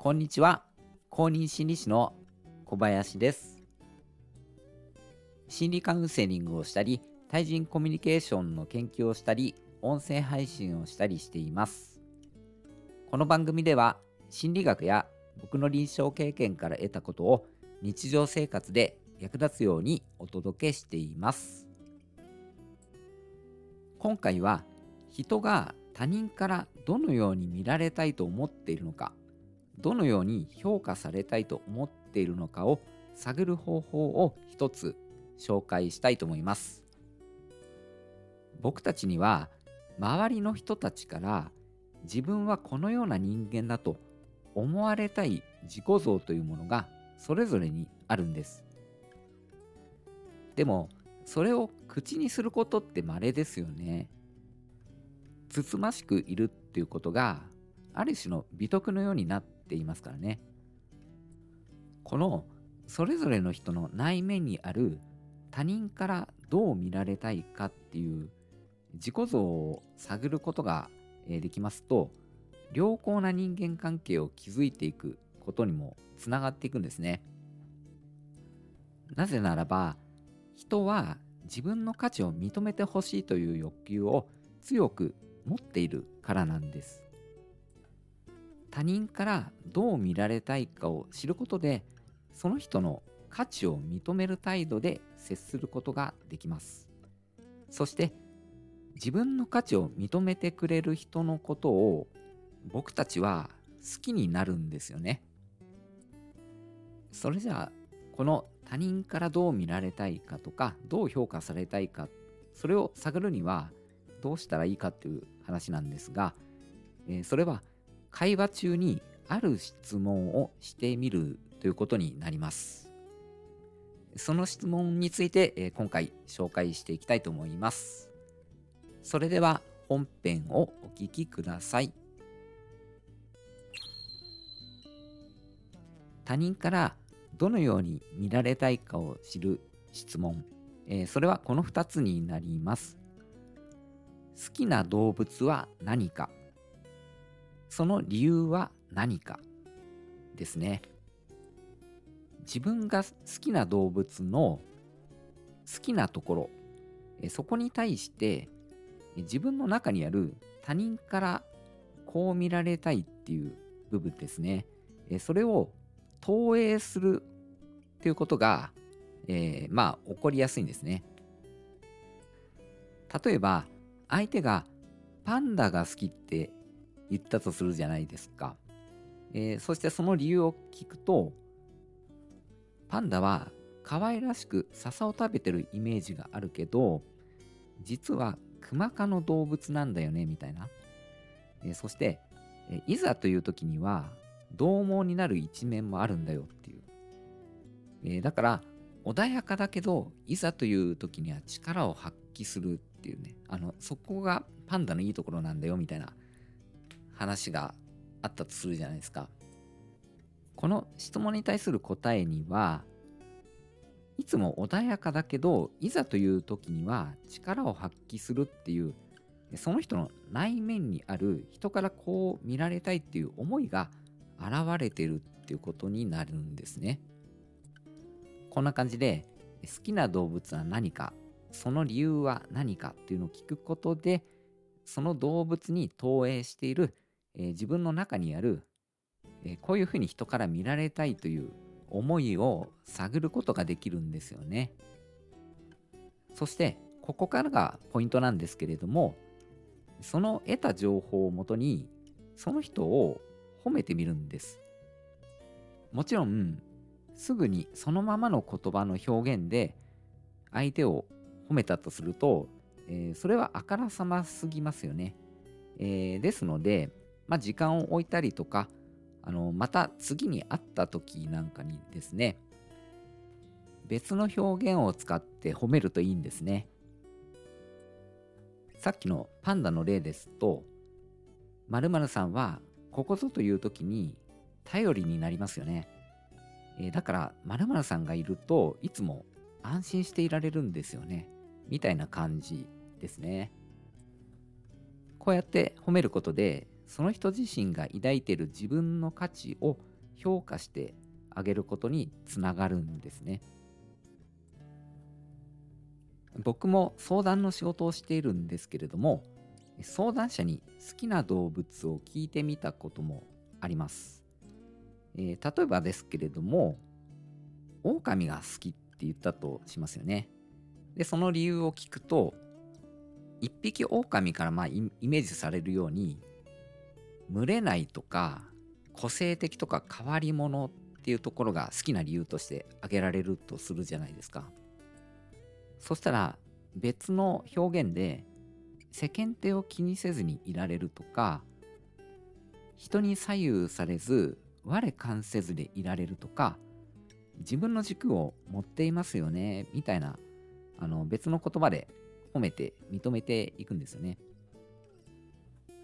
こんにちは。公認心理師の小林です。心理カウンセリングをしたり、対人コミュニケーションの研究をしたり、音声配信をしたりしています。この番組では、心理学や僕の臨床経験から得たことを日常生活で役立つようにお届けしています。今回は人が他人からどのように見られたいと思っているのかどのように評価されたいと思っているのかを探る方法を一つ紹介したいと思います。僕たちには周りの人たちから自分はこのような人間だと思われたい自己像というものがそれぞれにあるんです。でもそれを口にすることって稀ですよね。つつましくいるっていうことがある種の美徳のようになってって言いますからね。このそれぞれの人の内面にある他人からどう見られたいかっていう自己像を探ることができますと良好な人間関係を築いていくことにもつながっていくんですね。なぜならば人は自分の価値を認めてほしいという欲求を強く持っているからなんです。他人からどう見られたいかを知ることでその人の価値を認める態度で接することができます。そして自分の価値を認めてくれる人のことを僕たちは好きになるんですよね。それじゃあこの他人からどう見られたいかとかどう評価されたいかそれを探るにはどうしたらいいかっていう話なんですが、えー、それは会話中にある質問をしてみるということになります。その質問について、え、今回紹介していきたいと思います。それでは本編をお聞きください。他人からどのように見られたいかを知る質問、えー、それはこの2つになります。好きな動物は何かその理由は何か？ですね。自分が好きな動物の好きなところそこに対して自分の中にある他人からこう見られたいっていう部分ですね。それを投影するっていうことが、えー、まあ起こりやすいんですね。例えば相手がパンダが好きって言ったとするじゃないですか。えー、そしてその理由を聞くと、パンダは可愛らしく笹を食べてるイメージがあるけど、実はクマ科の動物なんだよね、みたいな。えー、そして、えー、いざという時には、獰猛になる一面もあるんだよっていう。えー、だから、穏やかだけど、いざという時には力を発揮するっていうね、あの、そこがパンダのいいところなんだよみたいな話があったとするじゃないですか。この質問に対する答えには、いつも穏やかだけど、いざという時には力を発揮するっていう、その人の内面にある人からこう見られたいっていう思いが現れてるっていうことになるんですね。こんな感じで、好きな動物は何かその理由は何かっていうのを聞くことでその動物に投影している、えー、自分の中にある、えー、こういうふうに人から見られたいという思いを探ることができるんですよね。そしてここからがポイントなんですけれどもその得た情報をもとにその人を褒めてみるんです。もちろんすぐにそのままの言葉の表現で相手を褒めたとすると、えー、それはあからさますぎますよね。えー、ですので、まあ、時間を置いたりとか、あのまた次に会った時なんかにですね、別の表現を使って褒めるといいんですね。さっきのパンダの例ですと、〇〇さんはここぞという時に頼りになりますよね。えー、だから〇〇さんがいるといつも安心していられるんですよね。みたいな感じですね。こうやって褒めることで、その人自身が抱いている自分の価値を評価してあげることにつながるんですね。僕も相談の仕事をしているんですけれども相談者に好きな動物を聞いてみたこともあります。えー、例えばですけれども狼が好きって言ったとしますよね。でその理由を聞くと一匹狼からまあイメージされるように群れないとか個性的とか変わり者っていうところが好きな理由として挙げられるとするじゃないですか。そしたら別の表現で世間体を気にせずにいられるとか人に左右されず我関せずでいられるとか自分の軸を持っていますよねみたいなあの別の言葉で褒めて認めていくんですよね。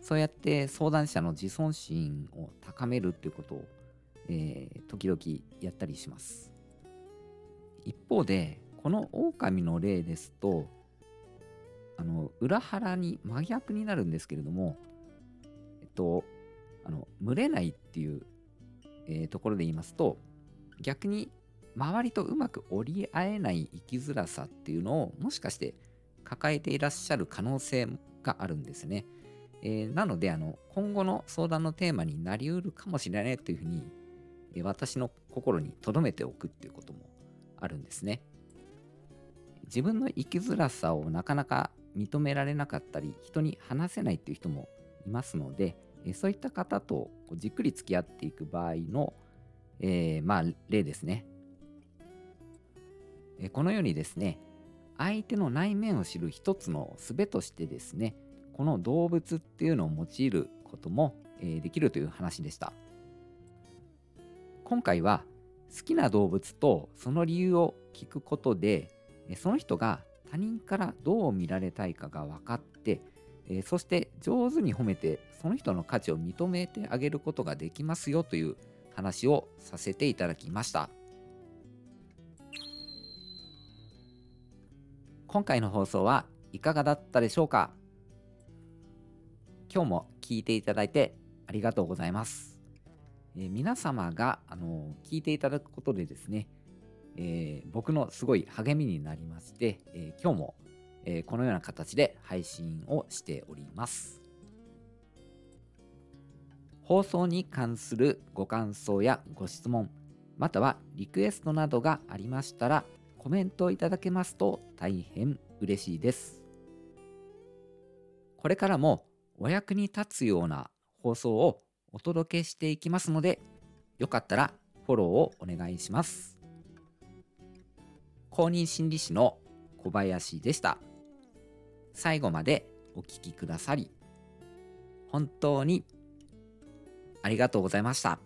そうやって相談者の自尊心を高めるっていうことを、えー、時々やったりします。一方でこの狼の例ですとあの裏腹に真逆になるんですけれどもえっとあの群れないっていう、えー、ところで言いますと逆に周りとうまく折り合えない生きづらさっていうのをもしかして抱えていらっしゃる可能性があるんですね。えー、なのであの今後の相談のテーマになりうるかもしれないというふうに、えー、私の心に留めておくっていうこともあるんですね。自分の生きづらさをなかなか認められなかったり人に話せないっていう人もいますので、えー、そういった方とじっくり付き合っていく場合の、えまあ例ですね。えこのようにですね相手の内面を知る一つの術としてですねこの動物っていうのを用いることも、えできるという話でした。今回は好きな動物とその理由を聞くことでその人が他人からどう見られたいかが分かってそして上手に褒めてその人の価値を認めてあげることができますよという話をさせていただきました。今回の放送はいかがだったでしょうか？今日も聞いていただいてありがとうございます。えー、皆様が、あの聞いていただくことでですね、えー、僕のすごい励みになりまして、えー、今日も、えこのような形で配信をしております。放送に関するご感想やご質問、またはリクエストなどがありましたら、コメントいただけますと大変嬉しいです。これからもお役に立つような放送をお届けしていきますので、よかったらフォローをお願いします。公認心理師の小林でした。最後までお聴きくださり、本当にありがとうございました。